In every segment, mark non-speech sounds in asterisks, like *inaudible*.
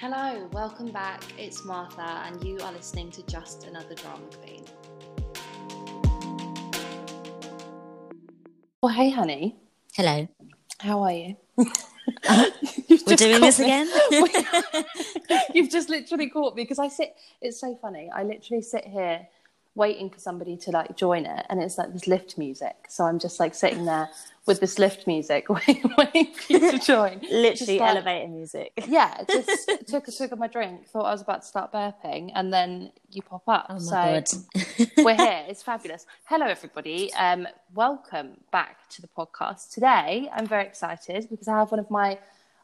Hello, welcome back. It's Martha, and you are listening to Just Another Drama Queen. Well, hey, honey. Hello. How are you? You've *laughs* We're doing this me. again? *laughs* You've just literally caught me because I sit, it's so funny. I literally sit here waiting for somebody to like join it and it's like this lift music. So i'm just like sitting there with this lift music *laughs* waiting, waiting for you to join. *laughs* Literally like, elevator music. *laughs* Yeah just took a swig of my drink thought i was about to start burping and then you pop up. Oh so we're here. It's fabulous. Hello everybody. Um welcome back to the podcast. Today i'm very excited because i have one of my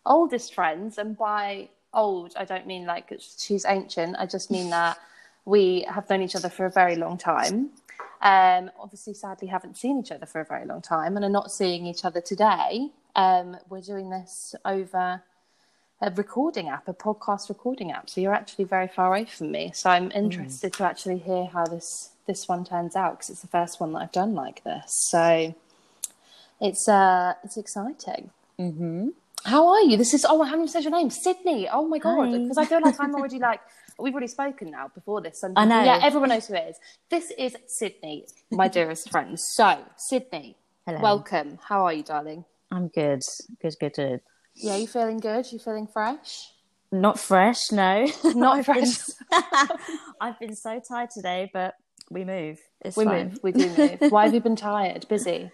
oldest friends and by old i don't mean like she's ancient. I just mean that we have known each other for a very long time. Um, obviously, sadly, haven't seen each other for a very long time and are not seeing each other today. Um, we're doing this over a recording app, a podcast recording app. So you're actually very far away from me. So I'm hmm. interested mm. to actually hear how this this one turns out because it's the first one that I've done like this. So it's uh it's exciting. Mm-hmm. How are you? This is oh, I haven't said your name, Sydney. Oh my god, because I feel like I'm already like *laughs* we've already spoken now before this. And I know. Yeah, everyone knows who it is. This is Sydney, my dearest *laughs* friend. So, Sydney, Hello. welcome. How are you, darling? I'm good. Good, good, good. Yeah, you feeling good? You feeling fresh? Not fresh, no. *laughs* Not *laughs* fresh. I've been so tired today, but we move. It's we fine. move. We do move. Why have you been tired? Busy?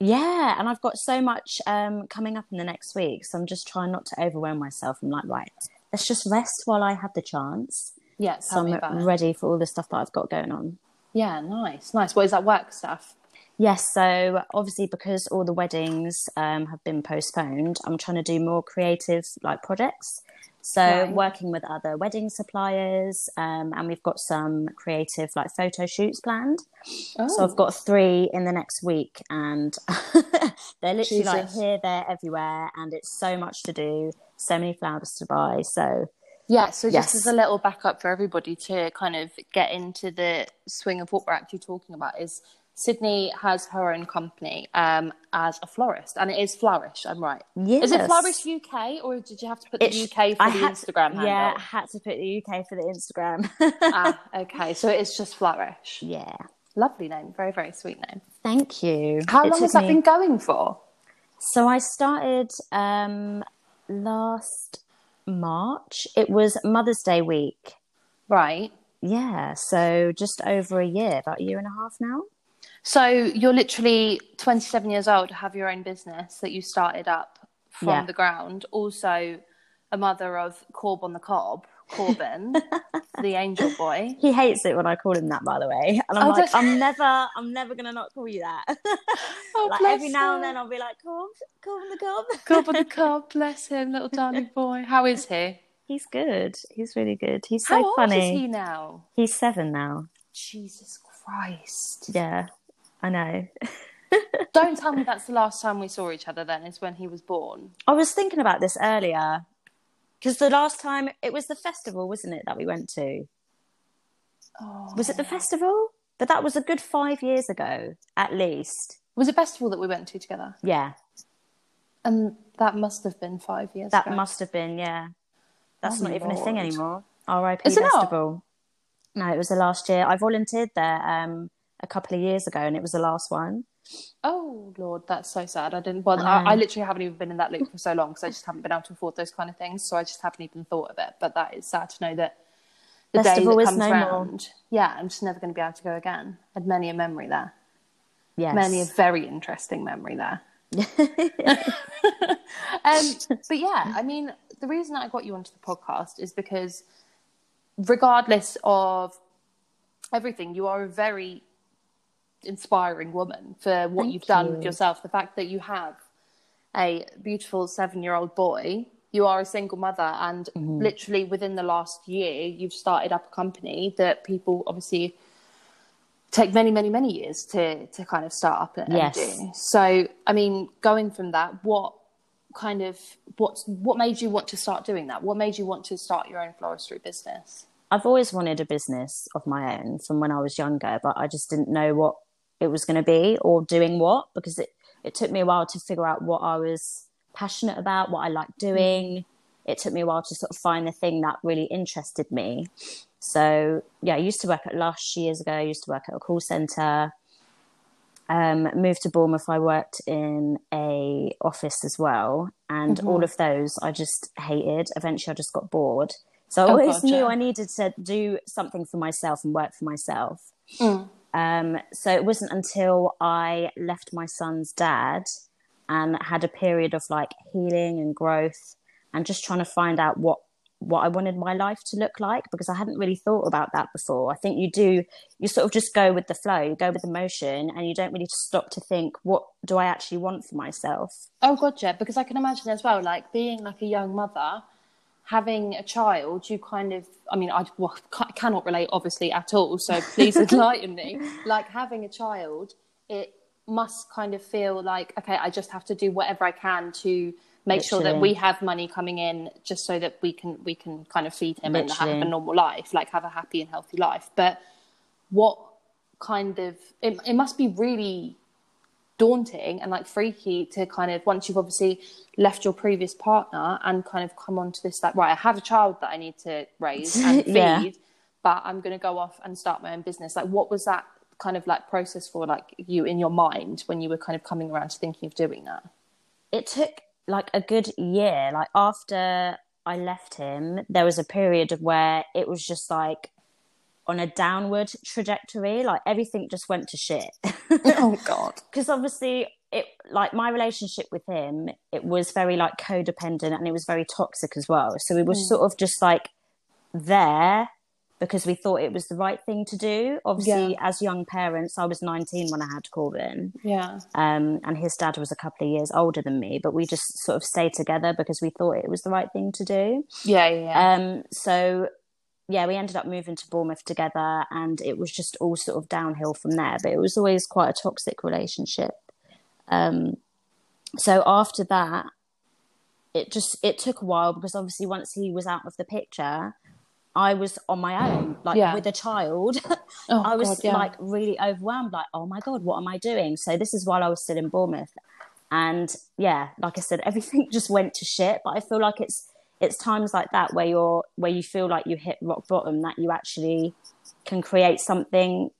Yeah, and I've got so much um, coming up in the next week, so I'm just trying not to overwhelm myself. I'm like, right, let's just rest while I have the chance. Yeah, so I'm ready for all the stuff that I've got going on. Yeah, nice, nice. What is that work stuff? Yes, so obviously because all the weddings um, have been postponed, I'm trying to do more creative like projects. So right. working with other wedding suppliers, um, and we've got some creative like photo shoots planned. Oh. So I've oh. got three in the next week, and *laughs* they're literally Jesus. like here, there, everywhere, and it's so much to do, so many flowers to buy. So yeah, so just yes. as a little backup for everybody to kind of get into the swing of what we're actually talking about is Sydney has her own company um, as a florist, and it is Flourish. I'm right. Yes. Is it Flourish UK, or did you have to put the UK for I the Instagram handle? Yeah, I had to put the UK for the Instagram. ah, *laughs* okay. So it is just Flourish. Yeah. Lovely name. Very, very sweet name. Thank you. How it long has that me... been going for? So I started um, last March. It was Mother's Day week. Right. Yeah. So just over a year, about a year and a half now. So you're literally 27 years old, have your own business that you started up from yeah. the ground. Also, a mother of Corb on the Cob, Corbin, *laughs* the angel boy. He hates it when I call him that, by the way. And I'm oh, like, I'm never, I'm never gonna not call you that. *laughs* oh, like every him. now and then, I'll be like, Corb, Corb on the Cob, Corb on the *laughs* Cob. Bless him, little darling boy. How is he? He's good. He's really good. He's so How funny. How old is he now? He's seven now. Jesus Christ. Yeah. I know. *laughs* Don't tell me *laughs* that's the last time we saw each other. Then is when he was born. I was thinking about this earlier because the last time it was the festival, wasn't it, that we went to? Oh. Was it the festival? But that was a good five years ago, at least. Was it festival that we went to together? Yeah. And that must have been five years. That ago. must have been, yeah. That's oh not even Lord. a thing anymore. R.I.P. Festival. No, it was the last year. I volunteered there. Um, a couple of years ago, and it was the last one. Oh Lord, that's so sad. I didn't. Well, I, I, literally haven't even been in that loop for so long because I just haven't been able to afford those kind of things. So I just haven't even thought of it. But that is sad to know that the Festival day that comes no round, more. yeah, I'm just never going to be able to go again. I had many a memory there. Yes, many a very interesting memory there. *laughs* *laughs* um, but yeah, I mean, the reason I got you onto the podcast is because, regardless of everything, you are a very inspiring woman for what Thank you've done you. with yourself. The fact that you have a beautiful seven year old boy, you are a single mother, and mm-hmm. literally within the last year, you've started up a company that people obviously take many, many, many years to to kind of start up and, yes. do. So, I mean, going from that, what kind of what what made you want to start doing that? What made you want to start your own floristry business? I've always wanted a business of my own from when I was younger, but I just didn't know what it was going to be or doing what because it, it took me a while to figure out what I was passionate about, what I liked doing. it took me a while to sort of find the thing that really interested me. So yeah, I used to work at Lush years ago. I used to work at a call center. Um, moved to Bournemouth. I worked in a office as well, and mm-hmm. all of those I just hated. Eventually, I just got bored. So I oh, always knew I needed to do something for myself and work for myself. Mm. Um, so it wasn't until I left my son's dad and had a period of like healing and growth and just trying to find out what what I wanted my life to look like because I hadn't really thought about that before. I think you do, you sort of just go with the flow, you go with the motion, and you don't really stop to think, what do I actually want for myself? Oh, gotcha. Because I can imagine as well, like being like a young mother, having a child, you kind of, I mean, I well, cannot relate obviously at all, so please *laughs* enlighten me. Like having a child, it must kind of feel like, okay, I just have to do whatever I can to make Literally. sure that we have money coming in just so that we can we can kind of feed him Literally. and have a normal life like have a happy and healthy life but what kind of it, it must be really daunting and like freaky to kind of once you've obviously left your previous partner and kind of come on to this like right i have a child that i need to raise and *laughs* feed yeah. but i'm going to go off and start my own business like what was that kind of like process for like you in your mind when you were kind of coming around to thinking of doing that it took like a good year. Like after I left him, there was a period of where it was just like on a downward trajectory. Like everything just went to shit. *laughs* oh *laughs* God! Because obviously, it like my relationship with him, it was very like codependent and it was very toxic as well. So we were mm. sort of just like there because we thought it was the right thing to do. Obviously, yeah. as young parents, I was 19 when I had Corbin. Yeah. Um, and his dad was a couple of years older than me, but we just sort of stayed together because we thought it was the right thing to do. Yeah, yeah. Um, so yeah, we ended up moving to Bournemouth together, and it was just all sort of downhill from there. But it was always quite a toxic relationship. Um, so after that, it just it took a while because obviously once he was out of the picture, I was on my own, like yeah. with a child. *laughs* Oh, I was God, yeah. like really overwhelmed, like, oh my God, what am I doing? So this is while I was still in Bournemouth. And yeah, like I said, *laughs* everything just went to shit. But I feel like it's it's times like that where you're where you feel like you hit rock bottom that you actually can create something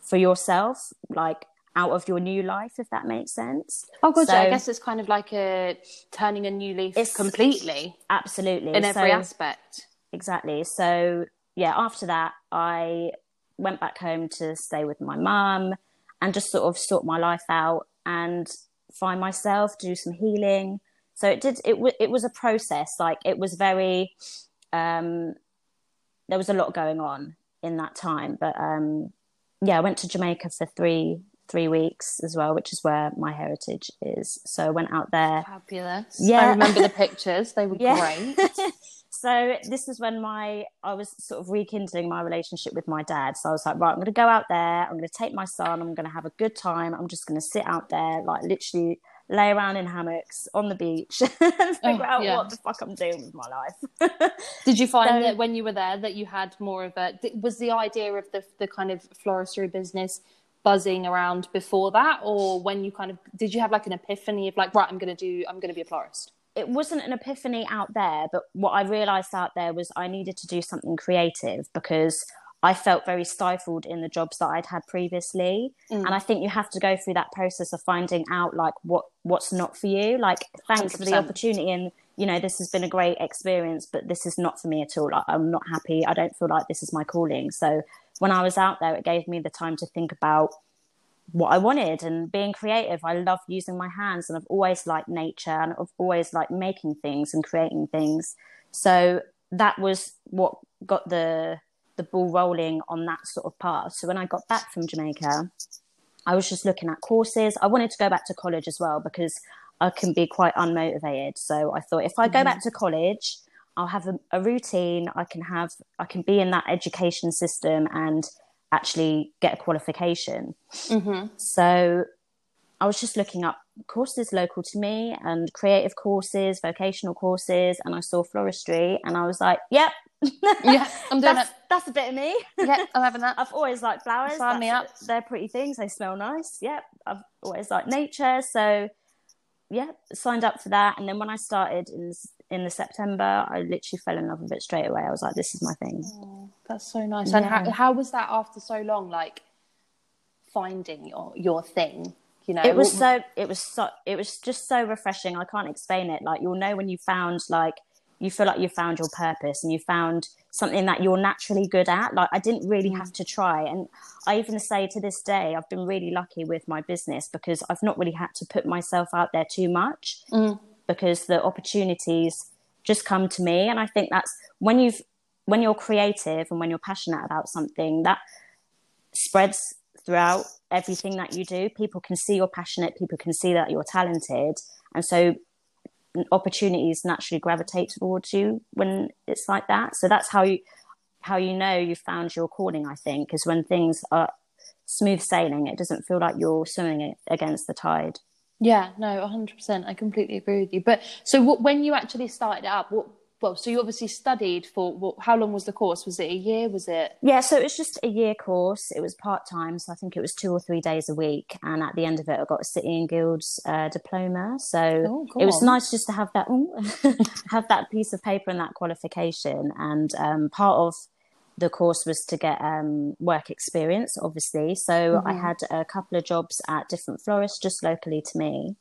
for yourself, like out of your new life, if that makes sense. Oh god, so, I guess it's kind of like a turning a new leaf it's, completely. Absolutely. In every so, aspect exactly. So yeah, after that, I went back home to stay with my mum and just sort of sort my life out and find myself, do some healing. So it did. It w- it was a process. Like it was very. Um, there was a lot going on in that time, but um, yeah, I went to Jamaica for three three weeks as well, which is where my heritage is. So I went out there. Fabulous. Yeah, I remember the *laughs* pictures; they were great. *laughs* so this is when my I was sort of rekindling my relationship with my dad. So I was like, right, I'm going to go out there. I'm going to take my son. I'm going to have a good time. I'm just going to sit out there, like literally lay around in hammocks on the beach *laughs* and figure oh, out yeah. what the fuck I'm doing with my life. *laughs* Did you find so, that when you were there that you had more of a was the idea of the the kind of floristry business buzzing around before that or when you kind of did you have like an epiphany of like right I'm going to do I'm going to be a florist? it wasn't an epiphany out there, but what I realized out there was I needed to do something creative because I felt very stifled in the jobs that I'd had previously. Mm. And I think you have to go through that process of finding out like what what's not for you. Like thanks 100%. for the opportunity and you know, this has been a great experience, but this is not for me at all. Like, I'm not happy. I don't feel like this is my calling. So when I was out there, it gave me the time to think about what I wanted and being creative. I love using my hands and I've always liked nature and I've always liked making things and creating things. So that was what got the the ball rolling on that sort of path. So when I got back from Jamaica, I was just looking at courses. I wanted to go back to college as well because I can be quite unmotivated. So I thought if I go mm-hmm. back to college, I'll have a, a routine. I can have I can be in that education system and actually get a qualification. Mm-hmm. So I was just looking up courses local to me and creative courses, vocational courses, and I saw floristry and I was like, yep. yeah, I'm *laughs* doing that's, it. That's a bit of me. Yeah, I'm having *laughs* that. I've always liked flowers. Sign me up. They're pretty things. They smell nice. Yep. I've always liked nature. So yeah, signed up for that. And then when I started in in the September, I literally fell in love with it straight away. I was like, this is my thing. Oh, that's so nice. Yeah. And how, how was that after so long? Like finding your your thing you know it was so it was so it was just so refreshing. I can't explain it. Like you'll know when you found like you feel like you found your purpose and you found something that you're naturally good at. Like i didn't really mm. have to try. And i even say to this day i've been really lucky with my business because i've not really had to put myself out there too much mm. because the opportunities just come to me. And i think that's when you've when you're creative and when you're passionate about something that spreads throughout everything that you do. People can see you're passionate, people can see that you're talented. And so opportunities naturally gravitate towards you when it's like that. So that's how you how you know you found your calling, I think, is when things are smooth sailing. It doesn't feel like you're swimming against the tide. Yeah, no, 100%. I completely agree with you. But so when you actually started up, what well, so you obviously studied for well, how long was the course? Was it a year? Was it? Yeah, so it was just a year course. It was part time, so I think it was two or three days a week. And at the end of it, I got a City and Guilds uh, diploma. So oh, it was nice just to have that *laughs* have that piece of paper and that qualification. And um, part of the course was to get um, work experience, obviously. So mm-hmm. I had a couple of jobs at different florists just locally to me.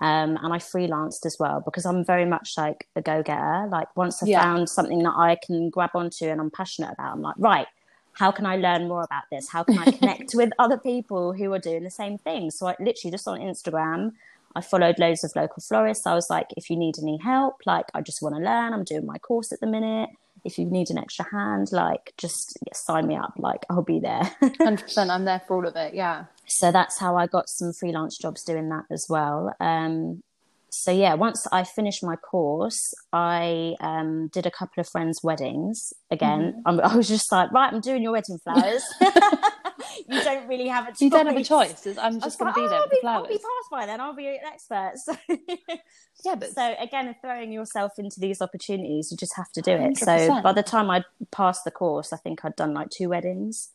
Um, and I freelanced as well because I'm very much like a go getter. Like once I yeah. found something that I can grab onto and I'm passionate about, I'm like, right, how can I learn more about this? How can I *laughs* connect with other people who are doing the same thing? So I literally just on Instagram, I followed loads of local florists. I was like, if you need any help, like I just want to learn. I'm doing my course at the minute. If you need an extra hand, like just sign me up. Like I'll be there. *laughs* Hundred percent. I'm there for all of it. Yeah so that's how I got some freelance jobs doing that as well. Um, so yeah, once I finished my course, I um, did a couple of friends' weddings. Again, mm-hmm. I was just like, right, I'm doing your wedding flowers. *laughs* you don't really have a choice. You don't have a choice. I'm just going to be there with the flowers. I'll be passed by then. I'll be an expert. *laughs* So yeah, but so again, throwing yourself into these opportunities, you just have to do it. 100%. So by the time I passed the course, I think I'd done like two weddings.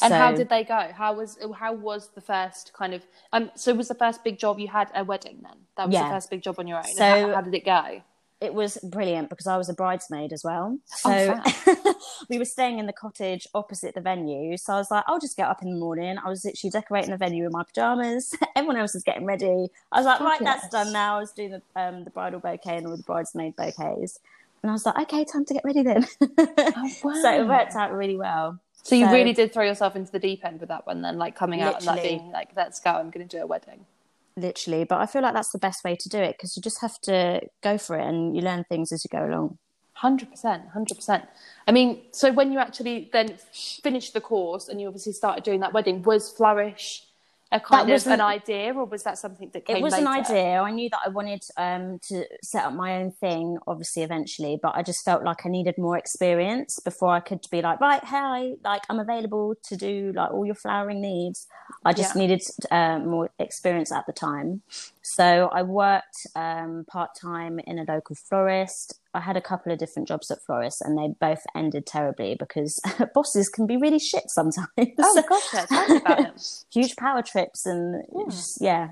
And so, how did they go? How was how was the first kind of um? So it was the first big job you had a wedding then? That was yeah. the first big job on your own. So how, how, did it go? It was brilliant because I was a bridesmaid as well. So oh, *laughs* we were staying in the cottage opposite the venue. So I was like, I'll just get up in the morning. I was literally decorating the venue in my pajamas. *laughs* Everyone else was getting ready. I was like, right, that's done now. I was doing the um, the bridal bouquet and all the bridesmaid bouquets. And I was like, okay, time to get ready then. *laughs* Oh, wow. so it worked out really well. So you so, really did throw yourself into the deep end with that one, then, like coming out and that being like, "Let's go! I'm going to do a wedding." Literally, but I feel like that's the best way to do it because you just have to go for it and you learn things as you go along. Hundred percent, hundred percent. I mean, so when you actually then finished the course and you obviously started doing that wedding, was Flourish a kind that of an idea, or was that something that came? It was later? an idea. I knew that I wanted um, to set up my own thing, obviously, eventually, but I just felt like I needed more experience before I could be like, right, hey, like I'm available to do like all your flowering needs. I just yeah. needed uh, more experience at the time, so I worked um, part time in a local florist. I had a couple of different jobs at florists, and they both ended terribly because *laughs* bosses can be really shit sometimes. Oh *laughs* gosh, yeah, tell me about them. *laughs* Huge power trips, and yeah. Just, yeah.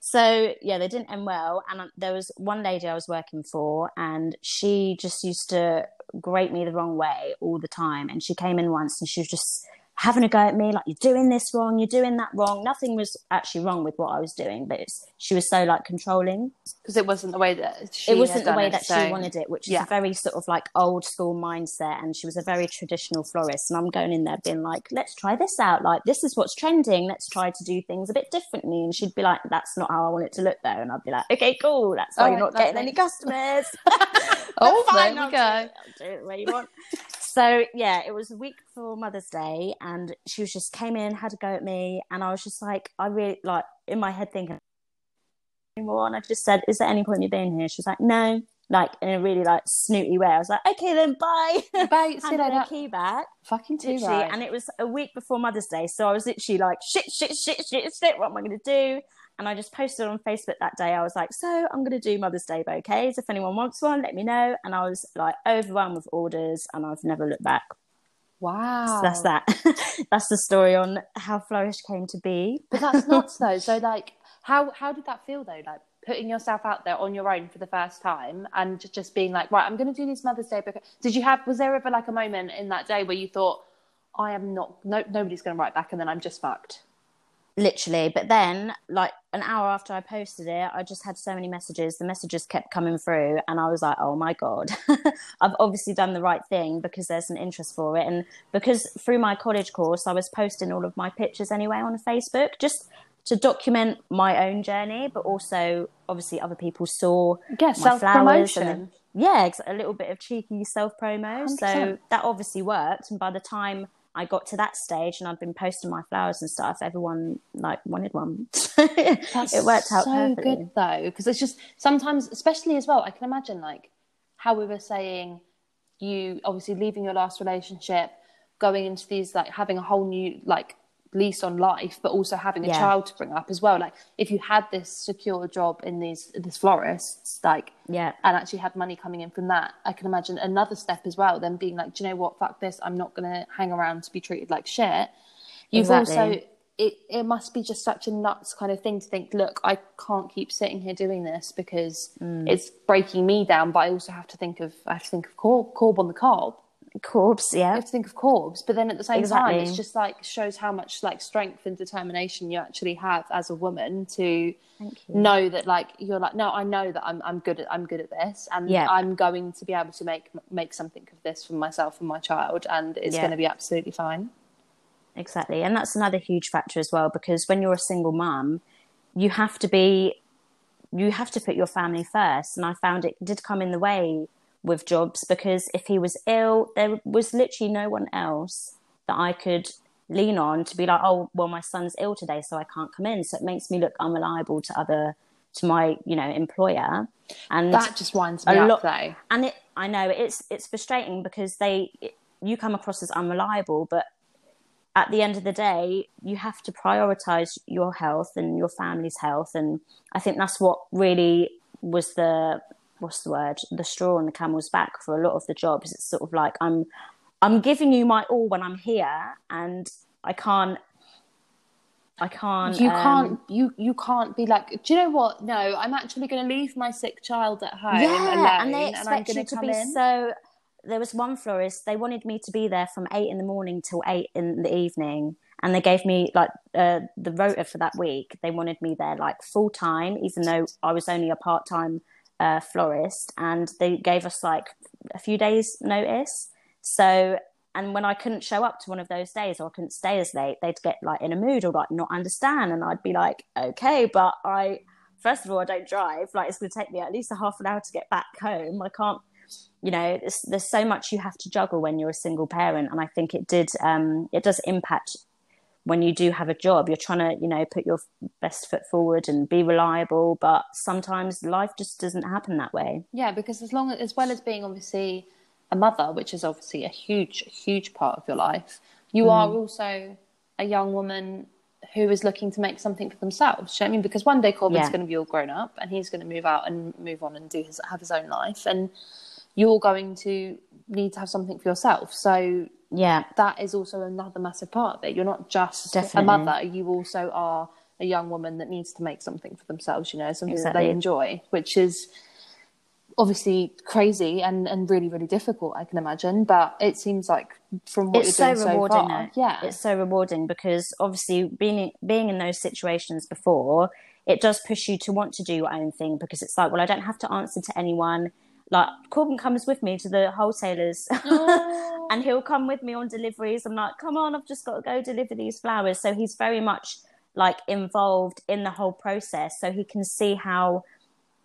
So yeah, they didn't end well. And there was one lady I was working for, and she just used to grate me the wrong way all the time. And she came in once, and she was just having a go at me like you're doing this wrong you're doing that wrong. Nothing was actually wrong with what i was doing but she was so like controlling. Because it wasn't the way that it wasn't the way it, that so... she wanted it which is a very sort of like old school mindset and she was a very traditional florist and i'm going in there being like let's try this out like this is what's trending let's try to do things a bit differently and she'd be like that's not how i want it to look though and i'd be like okay cool that's why oh, you're not getting any customers. *laughs* *laughs* Oh fine, there we go. I'll do it where you want. So yeah, it was a week before Mother's Day, and she was just came in, had a go at me, and I was just like, I really like in my head thinking anymore, and I just said, "Is there any point in you being here?" She was like, "No." Like in a really like snooty way, I was like, "Okay then, bye." Bye. See *laughs* the key back. Fucking too right. And it was a week before Mother's Day, so I was literally like, "Shit, shit, shit, shit, shit. What am I going to do?" And I just posted on Facebook that day. I was like, so I'm going to do Mother's Day bouquets. If anyone wants one, let me know. And I was like overwhelmed with orders and I've never looked back. Wow. So that's that. *laughs* that's the story on how Flourish came to be. But that's nuts though. *laughs* So like how how did that feel though? Like putting yourself out there on your own for the first time and just being like, right, I'm going to do this Mother's Day book. Did you have, was there ever like a moment in that day where you thought, I am not, no, nobody's going to write back and then I'm just fucked? Literally. But then, like an hour after I posted it, I just had so many messages. The messages kept coming through and I was like, oh my God, *laughs* I've obviously done the right thing because there's an interest for it. And because through my college course, I was posting all of my pictures anyway on Facebook, just to document my own journey, but also obviously other people saw yeah, self promotion. Yeah, a little bit of cheeky self promo. So that obviously worked. And by the time I got to that stage and I'd been posting my flowers and stuff, everyone like wanted one. *laughs* it worked out so perfectly. good though, because it's just sometimes, especially as well, I can imagine like how we were saying you obviously leaving your last relationship, going into these like having a whole new like lease on life, but also having a yeah. child to bring up as well. Like if you had this secure job in these this florists, like yeah, and actually had money coming in from that, I can imagine another step as well. Then being like, do you know what? Fuck this. I'm not gonna hang around to be treated like shit. You've exactly. also it it must be just such a nuts kind of thing to think. Look, I can't keep sitting here doing this because mm. it's breaking me down. But I also have to think of I have to think of Corb, Corb on the cob corpse yeah you have to think of corpse but then at the same exactly. time it's just like shows how much like strength and determination you actually have as a woman to know that like you're like no i know that i'm i'm good at i'm good at this and yeah. i'm going to be able to make make something of this for myself and my child and it's yeah. going to be absolutely fine exactly and that's another huge factor as well because when you're a single mum you have to be you have to put your family first and i found it did come in the way with jobs because if he was ill, there was literally no one else that I could lean on to be like, oh, well, my son's ill today, so I can't come in. So it makes me look unreliable to other to my you know employer. And that just winds me a up lot, though. And it i know it's it's frustrating because they it, you come across as unreliable but at the end of the day you have to prioritize your health and your family's health. And i think that's what really was the what's the word the straw on the camel's back for a lot of the jobs it's sort of like i'm i'm giving you my all when i'm here and i can't I can't. You um, can't. You you can't be like. Do you know what? No, I'm actually going to leave my sick child at home yeah, and they expect and you to be in. so. There was one florist. They wanted me to be there from eight in the morning till eight in the evening, and they gave me like uh, the rota for that week. They wanted me there like full time, even though I was only a part time uh, florist, and they gave us like a few days' notice. So, and when I couldn't show up to one of those days or I couldn't stay as late, they'd get like in a mood or like not understand, and I'd be like, okay, but I first of all I don't drive. Like it's going to take me at least a half an hour to get back home. I can't. You know, there's so much you have to juggle when you're a single parent, and I think it did. Um, it does impact when you do have a job you're trying to you know put your best foot forward and be reliable but sometimes life just doesn't happen that way yeah because as long as, as well as being obviously a mother which is obviously a huge huge part of your life you mm. are also a young woman who is looking to make something for themselves. You know I mean? Because one day Corbin's yeah. going to be all grown up and he's going to move out and move on and do his have his own life, and you're going to need to have something for yourself. So yeah that is also another massive part of it you're not just Definitely. a mother you also are a young woman that needs to make something for themselves you know something exactly. that they enjoy which is obviously crazy and, and really really difficult i can imagine but it seems like from what it's you're so doing rewarding so far yeah it's so rewarding because obviously being being in those situations before it does push you to want to do your own thing because it's like well i don't have to answer to anyone like Corbin comes with me to the wholesalers *laughs* oh. and he'll come with me on deliveries. I'm like, come on, I've just got to go deliver these flowers. So he's very much like involved in the whole process. So he can see how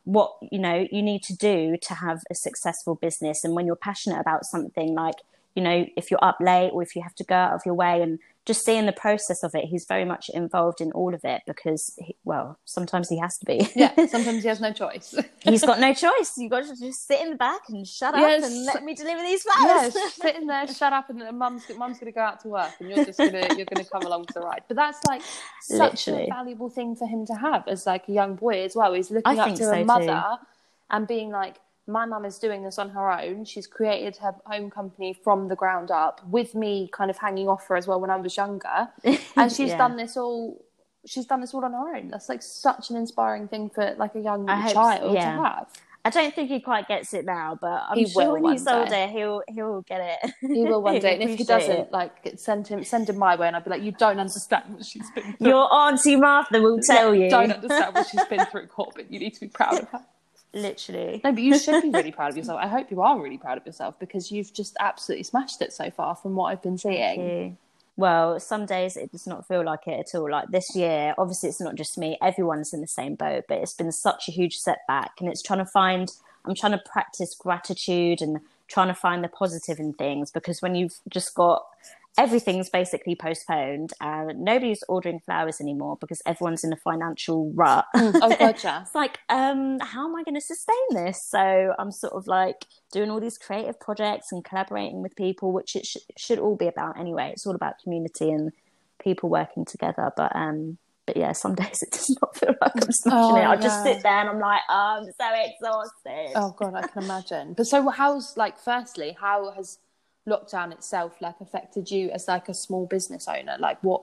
what you know you need to do to have a successful business and when you're passionate about something like you know if you're up late or if you have to go out of your way and just seeing the process of it, he's very much involved in all of it because, he, well, sometimes he has to be. yeah, *laughs* sometimes he has no choice. he's got no *laughs* choice. You've got to just sit in the back and shut yes. up and let me deliver these flowers. Yes, *laughs* sit in there, shut up, and mum's mum's going to go out to work, and you're just gonna you're going to come along for the ride. But that's like such Literally. a valuable thing for him to have as like a young boy as well. He's looking I up to so a mother too. and being like, my mum is doing this on her own. She's created her own company from the ground up with me kind of hanging off her as well when I was younger. *laughs* And she's yeah. done this all she's done this all on her own. That's like such an inspiring thing for like a young I child yeah. to have. I don't think he quite gets it now, but I'm He sure will when he's day. older, he'll he'll get it. He will one *laughs* day, and if he doesn't, it. like send him send him my way, and I'd be like, you don't understand what she's been through. your auntie Martha will tell you. Don't understand what she's been through, Corbin. You need to be proud of her. *laughs* Literally. No, but you should be really *laughs* proud of yourself. I hope you are really proud of yourself because you've just absolutely smashed it so far from what I've been seeing. Well, some days it does not feel like it at all. Like this year, obviously it's not just me, everyone's in the same boat, but it's been such a huge setback and it's trying to find I'm trying to practice gratitude and trying to find the positive in things because when you've just got everything's basically postponed and nobody's ordering flowers anymore because everyone's in a financial rut. Oh *laughs* god, yeah. it's like, um, how am I going to sustain this? So I'm sort of like doing all these creative projects and collaborating with people, which it sh- should all be about anyway. It's all about community and people working together. But um, but yeah, some *laughs* days it does not feel like I'm smashing Oh, it. I just sit there and I'm like, oh, I'm so exhausted. Oh god, I can imagine. But so, how's like? Firstly, how has lockdown itself like affected you as like a small business owner? Like, what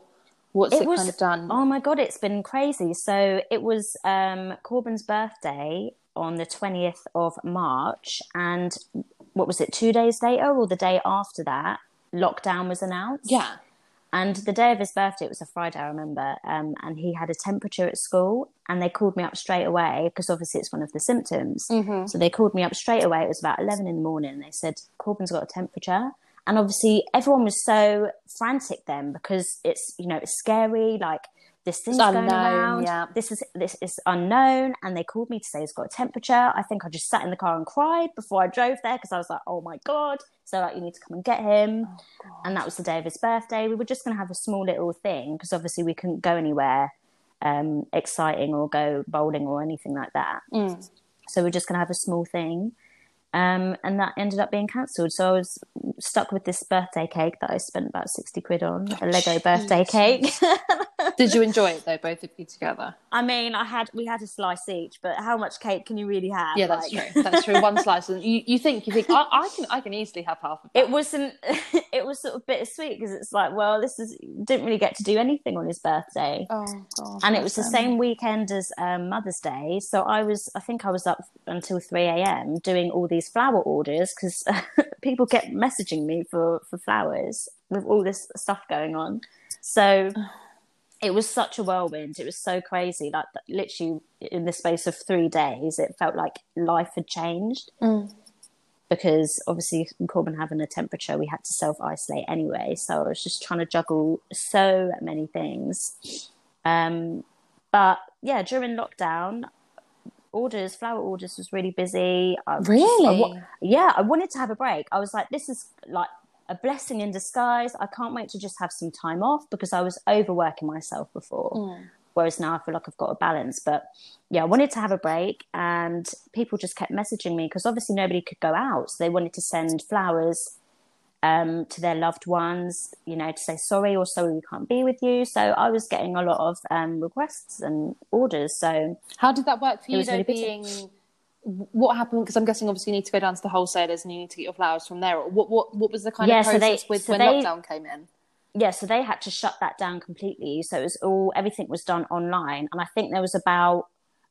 what's it, It was- kind of done? Oh my god, it's been crazy. So it was um, Corbin's birthday on the twentieth of March, and what was it? Two days later, or the day after that, lockdown was announced. yeah. And the day of his birthday, it was a Friday, I remember, um, and he had a temperature at school, and they called me up straight away because obviously it's one of the symptoms. Mm-hmm. So they called me up straight away. It was about eleven in the morning. They said Corbin's got a temperature, and obviously everyone was so frantic then because it's you know it's scary, like this thing's going around. yeah. This is this is unknown, and they called me to say he's got a temperature. I think I just sat in the car and cried before I drove there because I was like, oh my god. So like, you need to come and get him and that was the day of his birthday. We were just going to have a small little thing because obviously we couldn't go anywhere um, exciting or go bowling or anything like that. Mm. So we're just going to have a small thing. Um, and that ended up being cancelled. So I was stuck with this birthday cake that I spent about 60 quid on, a Lego birthday cake. *laughs* Did you enjoy it though, both of you together? I mean, I had we had a slice each, but how much cake can you really have? Yeah, that's Like- true. That's true. One *laughs* slice, and you, you think you think I, I can I can easily have half of it wasn't *laughs* it was sort of bittersweet because it's like well this is didn't really get to do anything on his birthday oh god. and it was the same weekend as um, Mother's Day. So I was, I think I was up until three a.m. doing all these flower orders because *laughs* people kept messaging me for for flowers with all this stuff going on. So it was such a whirlwind. It was so crazy. Like literally in the space of three days, it felt like life had changed. Mm. Because obviously, Corbin having a temperature, we had to self isolate anyway. So I was just trying to juggle so many things. Um, but yeah, during lockdown, orders, flower orders was really busy. I was just- I Really? wa- yeah, I wanted to have a break. I was like, this is like a blessing in disguise. I can't wait to just have some time off because I was overworking myself before. Mm. Whereas now I feel like I've got a balance. But yeah, I wanted to have a break, and people just kept messaging me because obviously nobody could go out. So they wanted to send flowers um, to their loved ones, you know, to say sorry or sorry we can't be with you. So I was getting a lot of um, requests and orders. So How did that work for you though? really busy. being what happened? Because I'm guessing obviously you need to go down to the wholesalers and you need to get your flowers from there. What what what was the kind Yeah, of so they- process with so when they- lockdown came in? yeah, so they had to shut that down completely. So it was all everything was done online, and I think there was about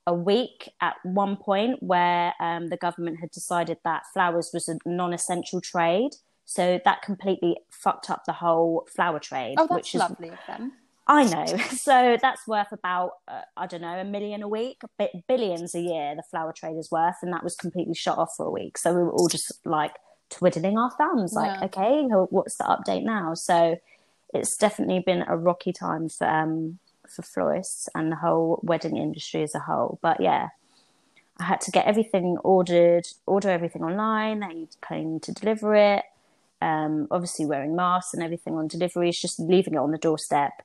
a week at one point where um, the government had decided that flowers was a non-essential trade. So that completely fucked up the whole flower trade, Oh, that's which is lovely of them. I know. *laughs* So that's worth about, uh, I don't know, a million a week, bi- billions a year, the flower trade is worth. And that was completely shut off for a week. So we were all just like twiddling our thumbs, like, Yeah. okay, what's the update now? So it's definitely been a rocky time for, um, for florists and the whole wedding industry as a whole. But yeah, I had to get everything ordered, order everything online. They came to deliver it. Um, obviously, wearing masks and everything on delivery is just leaving it on the doorstep.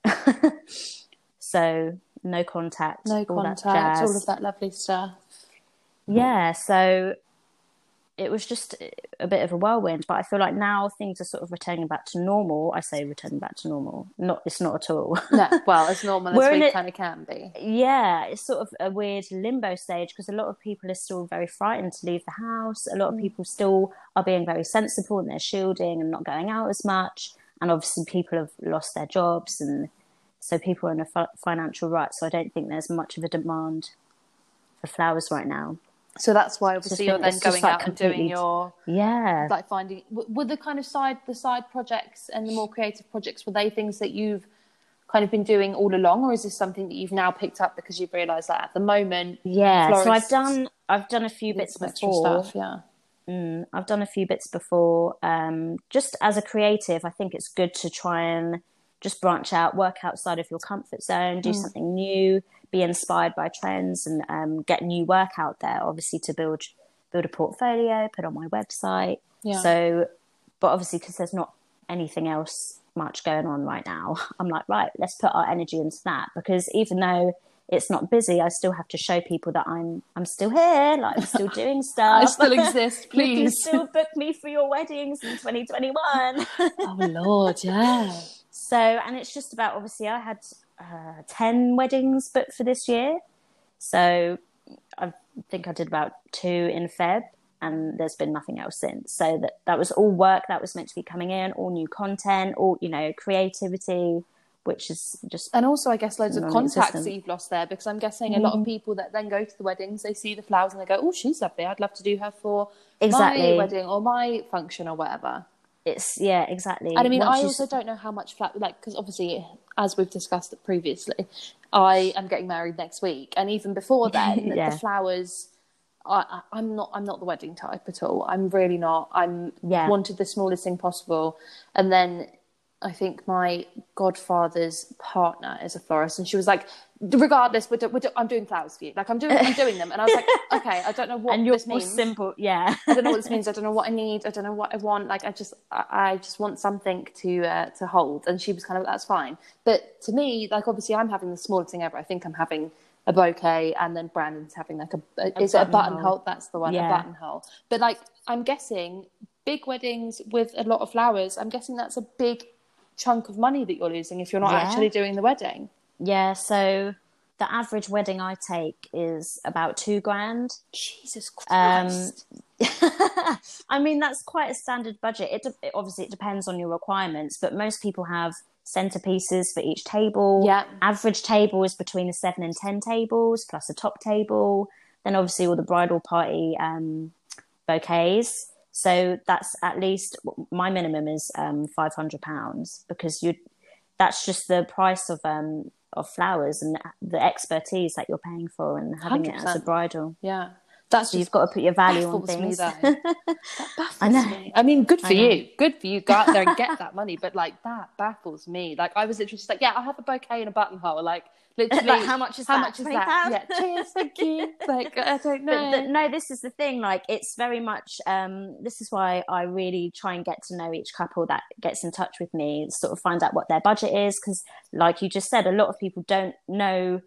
*laughs* so no contact, No all contact, all of that lovely stuff. Yeah, so it was just a bit of a whirlwind, but I feel like now things are sort of returning back to normal. I say returning back to normal. Not, it's not at all. No, *laughs* well, as normal as We're we kind of can be. yeah, it's sort of a weird limbo stage because a lot of people are still very frightened to leave the house. A lot of mm. people still are being very sensible and they're shielding and not going out as much. And obviously, people have lost their jobs, and so people are in a financial rut. So I don't think there's much of a demand for flowers right now. So that's why obviously you're then going like out and doing your yeah, like finding were the kind of side the side projects and the more creative projects were they things that you've kind of been doing all along, or is this something that you've now picked up because you've realised that at the moment? Yeah, so I've done I've done a few bits before. Stuff, yeah. Mm, I've done a few bits before. Um, just as a creative, I think it's good to try and just branch out, work outside of your comfort zone, do mm. something new, be inspired by trends, and um, get new work out there. Obviously, to build build a portfolio, put on my website. Yeah. So, but obviously, because there's not anything else much going on right now, *laughs* I'm like, right, let's put our energy into that because even though it's not busy, I still have to show people that I'm I'm still here, like I'm still *laughs* doing stuff. I still *laughs* exist, please. you can still book me for your weddings in 2021. oh Lord, yeah. So, and it's just about obviously I had uh, 10 weddings booked for this year. So I think I did about two in Feb and there's been nothing else since. So that, that was all work that was meant to be coming in, all new content, all, you know, creativity, which is just. And also, I guess, loads of contacts that you've lost there because I'm guessing mm-hmm. a lot of mm-hmm. people that then go to the weddings, they see the flowers and they go, oh, she's lovely. I'd love to do her for exactly. my wedding or my function or whatever it's yeah exactly and i mean Once i also don't know how much flat like because obviously as we've discussed previously i am getting married next week and even before *laughs* then yeah. the flowers I, am not. I'm not the wedding type at all. I'm really not. I'm yeah. wanted the smallest thing possible, and then I think my godfather's partner is a florist, and she was like, "Regardless, we're, do, we're do, I'm doing flowers for you. Like I'm doing, I'm doing them." And I was like, *laughs* "Okay, I don't know what and you're this means. Simple, yeah. I don't know what this *laughs* means. I don't know what I need. I don't know what I want. Like I just, I, I just want something to uh, to hold." And she was kind of, "That's fine." But to me, like obviously, I'm having the smallest thing ever. I think I'm having a bouquet, and then Brandon's having like a, a, is it a buttonhole? That's the one, yeah. a buttonhole. But like I'm guessing big weddings with a lot of flowers. I'm guessing that's a big chunk of money that you're losing if you're not yeah. actually doing the wedding. Yeah, so the average wedding I take is about two grand. Jesus um, Christ. Um, *laughs* I mean, that's quite a standard budget. It, de- obviously it depends on your requirements, but most people have centerpieces for each table. Yeah. Average table is between the seven and ten tables plus a top table. Then obviously all the bridal party um, bouquets. So that's at least my minimum is um, five hundred pounds because you that's just the price of um, of flowers and the expertise that you're paying for and having 100%. it as a bridal. Yeah. That's so you've got to put your value on things. Me, *laughs* I know. Me. I mean, good for you. Good for you. Go out there and get that money. But like that baffles me. Like I was literally just like, yeah, I'll have a bouquet and a buttonhole. Like literally, like, how much is how that? much is that? Yeah. Cheers. Thank you. *laughs* Like I don't know. But, but, no, this is the thing. Like it's very much. Um, this is why I really try and get to know each couple that gets in touch with me. Sort of find out what their budget is because, like you just said, a lot of people don't know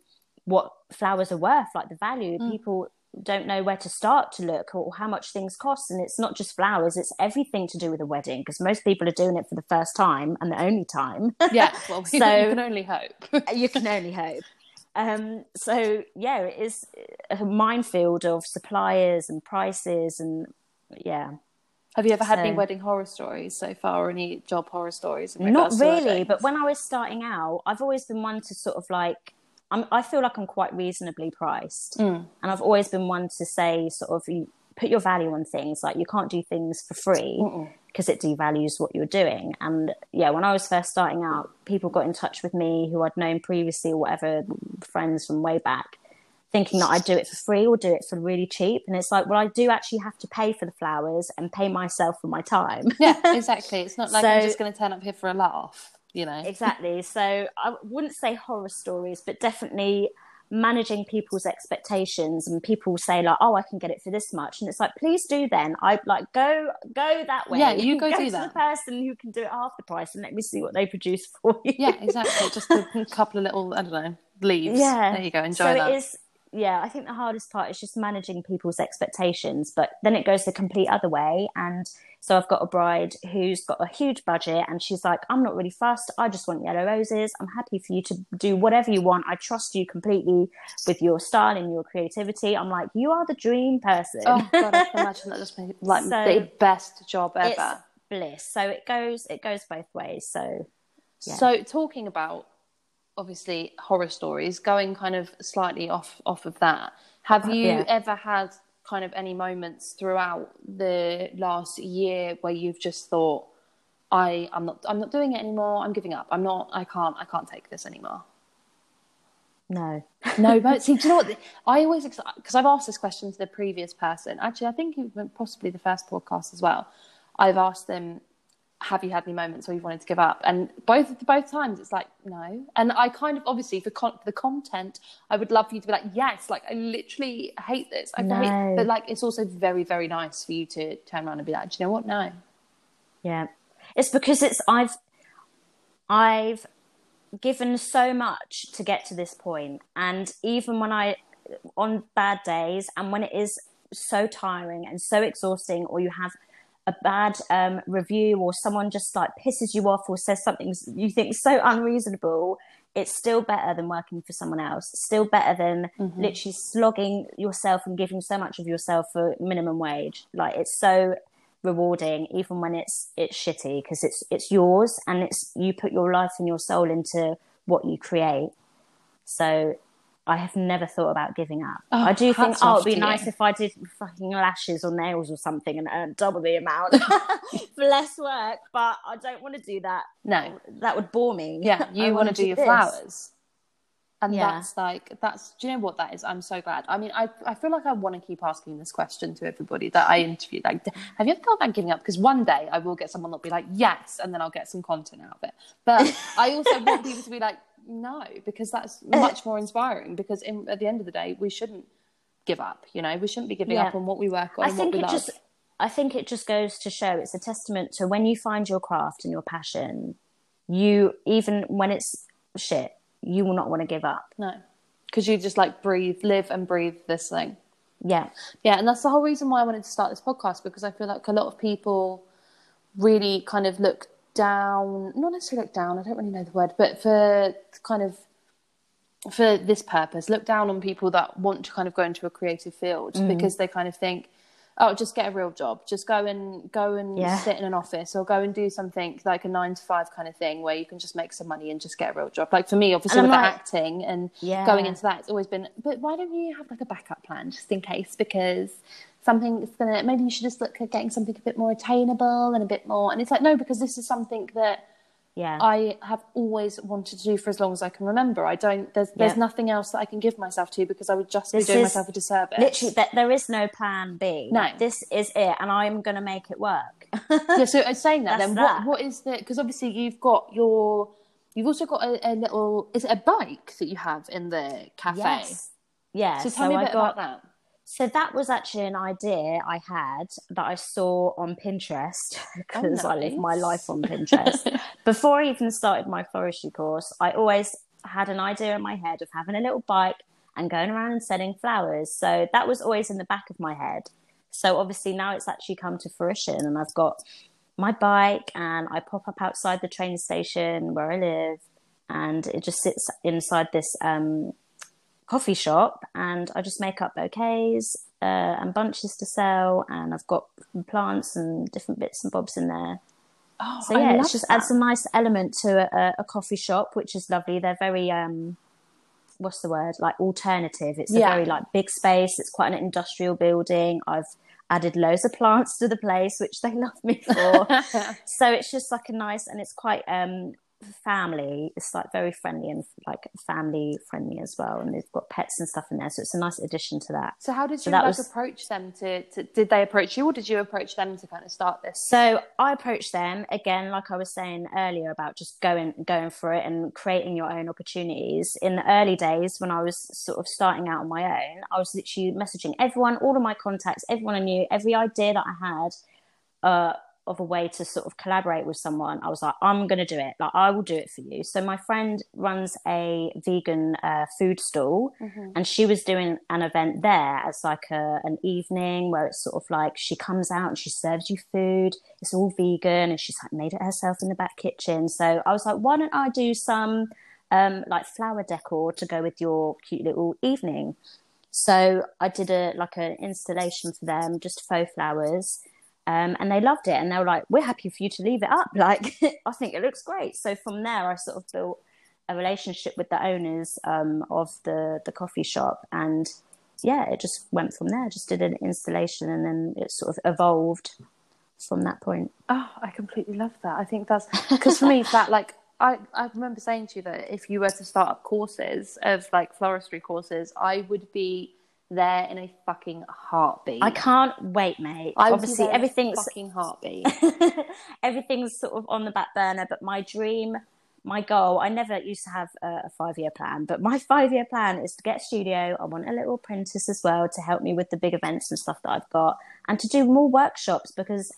what flowers are worth, like the value. Mm. People don't know where to start to look or how much things cost. And it's not just flowers it's everything to do with a wedding because most people are doing it for the first time and the only time. *laughs* Yeah *laughs* well *laughs* so you can only hope. You can only hope. Um, so yeah it is a minefield of suppliers and prices and yeah. Have you ever had so, any wedding horror stories so far? Or any job horror stories not really but when i was starting out i've always been one to sort of like I'm, I feel like I'm quite reasonably priced, mm. and I've always been one to say sort of you put your value on things. Like you can't do things for free because it devalues what you're doing. And yeah, when I was first starting out, people got in touch with me who I'd known previously or whatever, friends from way back, thinking that I'd do it for free or do it for really cheap. And it's like, well, I do actually have to pay for the flowers and pay myself for my time. yeah, *laughs* exactly. It's not like so, I'm just going to turn up here for a laugh you know? Exactly. So i wouldn't say horror stories but definitely managing people's expectations and people say like oh i can get it for this much. And it's like please do then. I like go go that way. Yeah you *laughs* go, go do to that. the person who can do it half the price and let me see what they produce *laughs* for you. Yeah exactly. Just a couple of little i don't know leaves. Yeah. There you go. Enjoy so that. it is yeah, I think the hardest part is just managing people's expectations. But then it goes the complete other way. And so I've got a bride who's got a huge budget and she's like, I'm not really fussed. I just want yellow roses. I'm happy for you to do whatever you want. I trust you completely with your style and your creativity. I'm like, you are the dream person. Oh, God, I can *laughs* imagine that just like so the best job ever. bliss. So it goes, it goes both ways. So, yeah. so talking about obviously horror stories. Going kind of slightly off off of that, have uh, you yeah. ever had kind of any moments throughout the last year where you've just thought, I I'm not I'm not doing it anymore. I'm giving up. I'm not. I can't. I can't take this anymore. No, *laughs* no. But see, do you know what? I always because I've asked this question to the previous person. Actually, I think even possibly the first podcast as well. I've asked them, "Have you had any moments where you've wanted to give up?" And both both times, it's like no. And I kind of obviously for, con- for the content, I would love for you to be like, "Yes, like I literally hate this. I no. hate." But like, it's also very very nice for you to turn around and be like, "Do you know what? No." Yeah, it's because it's I've I've given so much to get to this point, and even when I on bad days and when it is so tiring and so exhausting, or you have a bad um, review or someone just like pisses you off or says something you think so unreasonable it's still better than working for someone else. Still better than mm-hmm. literally slogging yourself and giving so much of yourself for minimum wage. Like it's so rewarding even when it's it's shitty because it's it's yours and it's you put your life and your soul into what you create. So I have never thought about giving up. Oh, I do think, oh, it'd be nice you. if I did fucking lashes or nails or something and earn double the amount *laughs* *laughs* for less work. But I don't want to do that. No, that would bore me. Yeah, *laughs* you want to do your this. flowers. And yeah. that's like that's do you know what that is? I'm so glad. I mean, I I feel like I want to keep asking this question to everybody that I interview. Like, have you ever thought about giving up? Because one day I will get someone that'll be like, yes, and then I'll get some content out of it. But I also want people to be like, no, because that's eh. much more inspiring. Because in, at the end of the day, we shouldn't give up. You know, we shouldn't be giving yeah. up on what we work on. I think it love. just, I think it just goes to show it's a testament to when you find your craft and your passion. You even when it's shit, you will not want to give up. No, because you just like breathe, live and breathe this thing. Yeah. Yeah. And that's the whole reason why I wanted to start this podcast because I feel like a lot of people really kind of look down, not necessarily look down, I don't really know the word, but for kind of for this purpose, look down on people that want to kind of go into a creative field mm. because they kind of think, oh, just get a real job. Just go and go and yeah. sit in an office or go and do something like a nine to five kind of thing where you can just make some money and just get a real job. Like for me, obviously with like, acting and yeah. going into that, it's always been, but why don't you have like a backup plan just in case? Because something that's gonna maybe you should just look at getting something a bit more attainable and a bit more and it's like no because this is something that yeah. I have always wanted to do for as long as i can remember. I don't there's there's yeah. nothing else that i can give myself to because i would just this be doing myself a disservice. literally that there is no plan b. No. this is it and i'm going to make it work. *laughs* Yeah so saying that then that. what what is the because obviously you've got your you've also got a, a, little is it a bike that you have in the cafe? Yes. Yeah so tell so me a bit got, about that so that was actually an idea I had that I saw on Pinterest because *laughs* oh, nice. I live my life on Pinterest. *laughs* Before I even started my floristry course, I always had an idea in my head of having a little bike and going around and selling flowers. So that was always in the back of my head. So obviously now it's actually come to fruition and I've got my bike and I pop up outside the train station where I live and it just sits inside this um, coffee shop and I just make up bouquets uh, and bunches to sell, and I've got plants and different bits and bobs in there. Oh, so yeah, it's just that. adds a nice element to a, a, coffee shop, which is lovely. They're very um, what's the word like alternative. It's a very like big space. It's quite an industrial building. I've added loads of plants to the place, which they *laughs* love me for. *laughs* so it's just like a nice and it's quite um, family it's like very friendly and like family friendly as well and they've got pets and stuff in there so it's a nice addition to that. So how did you like was... approach them to, to, did they approach you or did you approach them to kind of start this? So i approached them again like i was saying earlier about just going going for it and creating your own opportunities. In the early days when i was sort of starting out on my own i was literally messaging everyone all of my contacts everyone i knew every idea that i had uh, of a way to sort of collaborate with someone, I was like, I'm going to do it. Like, I will do it for you. So, my friend runs a vegan uh, food stall, mm-hmm. and she was doing an event there as like a, an evening where it's sort of like she comes out and she serves you food. It's all vegan, and she's like made it herself in the back kitchen. So, I was like, why don't I do some um, like flower decor to go with your cute little evening? So I did a like an installation for them, just faux flowers, um, and they loved it and they were like we're happy for you to leave it up *laughs* like i think it looks great so from there i sort of built a relationship with the owners um, of the the coffee shop, and yeah, it just went from there. Just did an installation, and then it sort of evolved from that point. Oh, I completely love that. I think that's because for me, that like I, I remember saying to you that if you were to start up courses of like floristry courses, I would be there in a fucking heartbeat. I can't wait, mate. I Obviously, everything's fucking heartbeat. *laughs* everything's sort of on the back burner. But my dream, my goal, I never used to have a, a five year plan, but my five year plan is to get a studio. I want a little apprentice as well to help me with the big events and stuff that I've got, and to do more workshops because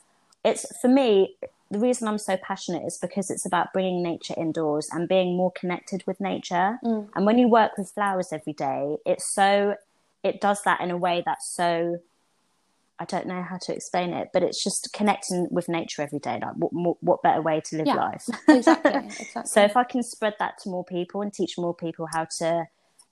it's for me the reason I'm so passionate is because it's about bringing nature indoors and being more connected with nature. Mm. And when you work with flowers every day, it's so, it does that in a way that's so, I don't know how to explain it, but it's just connecting with nature every day. Like, what, what better way to live Yeah, life? *laughs* exactly, *laughs* exactly. so if I can spread that to more people and teach more people how to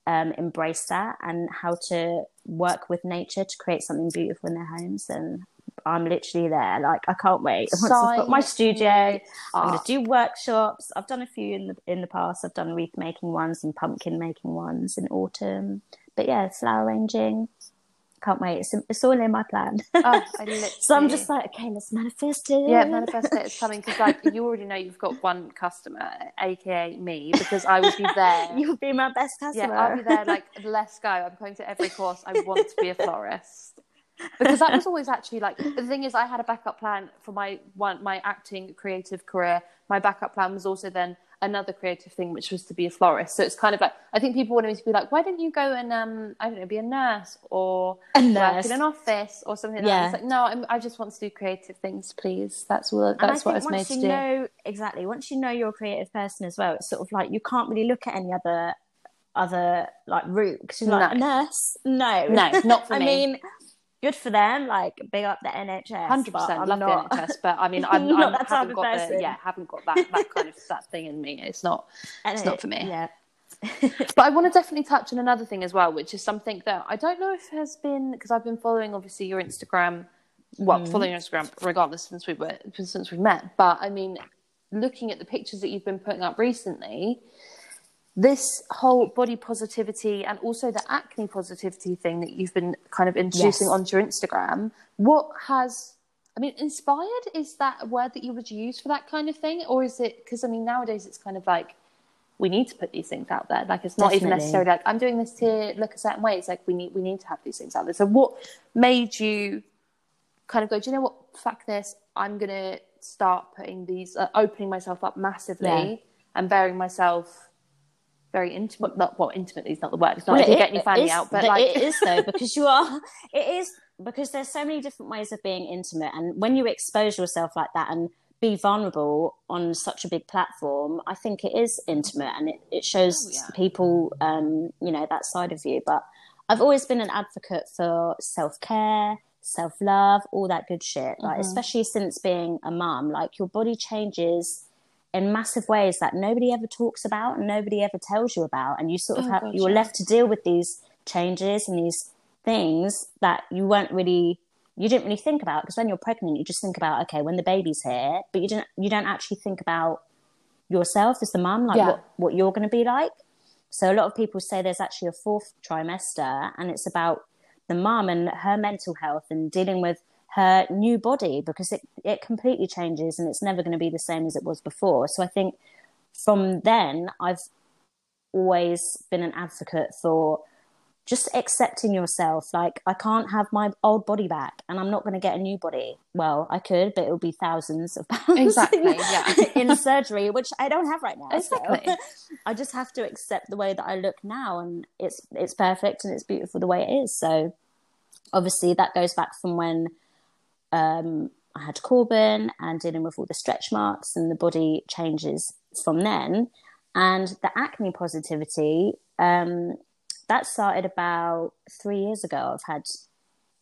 um, embrace that and how to work with nature to create something beautiful in their homes, then I'm literally there. Like I can't wait. *laughs* Once I've got my studio, I'm going to do workshops. I've done a few in the in the past. I've done wreath making ones and pumpkin making ones in autumn. But yeah, flower arranging. Can't wait. It's, it's all in my plan. Oh, I *laughs* so I'm just like, okay, let's manifest it. Yeah, manifest it. It's coming because, like, you already know you've got one customer, aka me, because I will be there. *laughs* You'll be my best customer. Yeah, I'll be there. Like, let's go. I'm going to every course. I want to be a florist because that was always actually like the thing is I had a backup plan for my one my acting creative career. My backup plan was also then another creative thing, which was to be a florist. So it's kind of like I think people wanted me to be like, why didn't you go and um I don't know, be a nurse or A work in an office or something? Yeah. like that. Like no, I'm, I just want to do creative things, please. That's all. I That's what I was made once to you do. know exactly once you know you're a creative person as well it's sort of like you can't really look at any other other like route because you're like No. a nurse no No, not *laughs* for i me. mean good for them like big up the nhs Hundred percent I'm love not- the NHS, but I mean, *laughs* I'm, Not I'm that haven't got the yeah, haven't got that that kind of that thing in me. It's not. and it's not for me. yeah *laughs* But I want to definitely touch on another thing as well, which is something that I don't know if has been because I've been following obviously your Instagram, well, mm-hmm. following your Instagram regardless since we were since we met. But I mean, looking at the pictures that you've been putting up recently, this whole body positivity and also the acne positivity thing that you've been kind of introducing Yes. onto your Instagram, what has I mean, inspired is that a word that you would use for that kind of thing, or is it because I mean nowadays it's kind of like we need to put these things out there. Like it's not even Definitely. necessarily like I'm doing this to look a certain way. It's like we need we need to have these things out there. So what made you kind of go? Do you know what? Fuck this! I'm gonna start putting these, uh, opening myself up massively Yeah. and bearing myself very intimate. Not well, intimately is not the word. It's not Well, like you it- get fanny is- out, but like it is though because you are *laughs* it is because there's so many different ways of being intimate and when you expose yourself like that and be vulnerable on such a big platform i think it is intimate and it, it shows Oh, yeah. people um you know that side of you but i've always been an advocate for self-care self-love all that good shit like Mhm. especially since being a mum like your body changes in massive ways that nobody ever talks about and nobody ever tells you about and you sort of Oh, have God, you're yeah. left to deal with these changes and these things that you weren't really you didn't really think about because when you're pregnant you just think about okay when the baby's here but you don't you don't actually think about yourself as the mum like Yeah. what, what you're going to be like so a lot of people say there's actually a fourth trimester and it's about the mum and her mental health and dealing with her new body because it, it completely changes and it's never going to be the same as it was before so i think from then i've always been an advocate for just accepting yourself. Like, I can't have my old body back and I'm not going to get a new body. Well, I could, but it would be thousands of pounds. Exactly, yeah. *laughs* in surgery, which I don't have right now. so Exactly. *laughs* I just have to accept the way that I look now and it's, it's perfect and it's beautiful the way it is. So obviously that goes back from when, um, I had Corbin and dealing with all the stretch marks and the body changes from then. And the acne positivity, um, that started about three years ago. I've had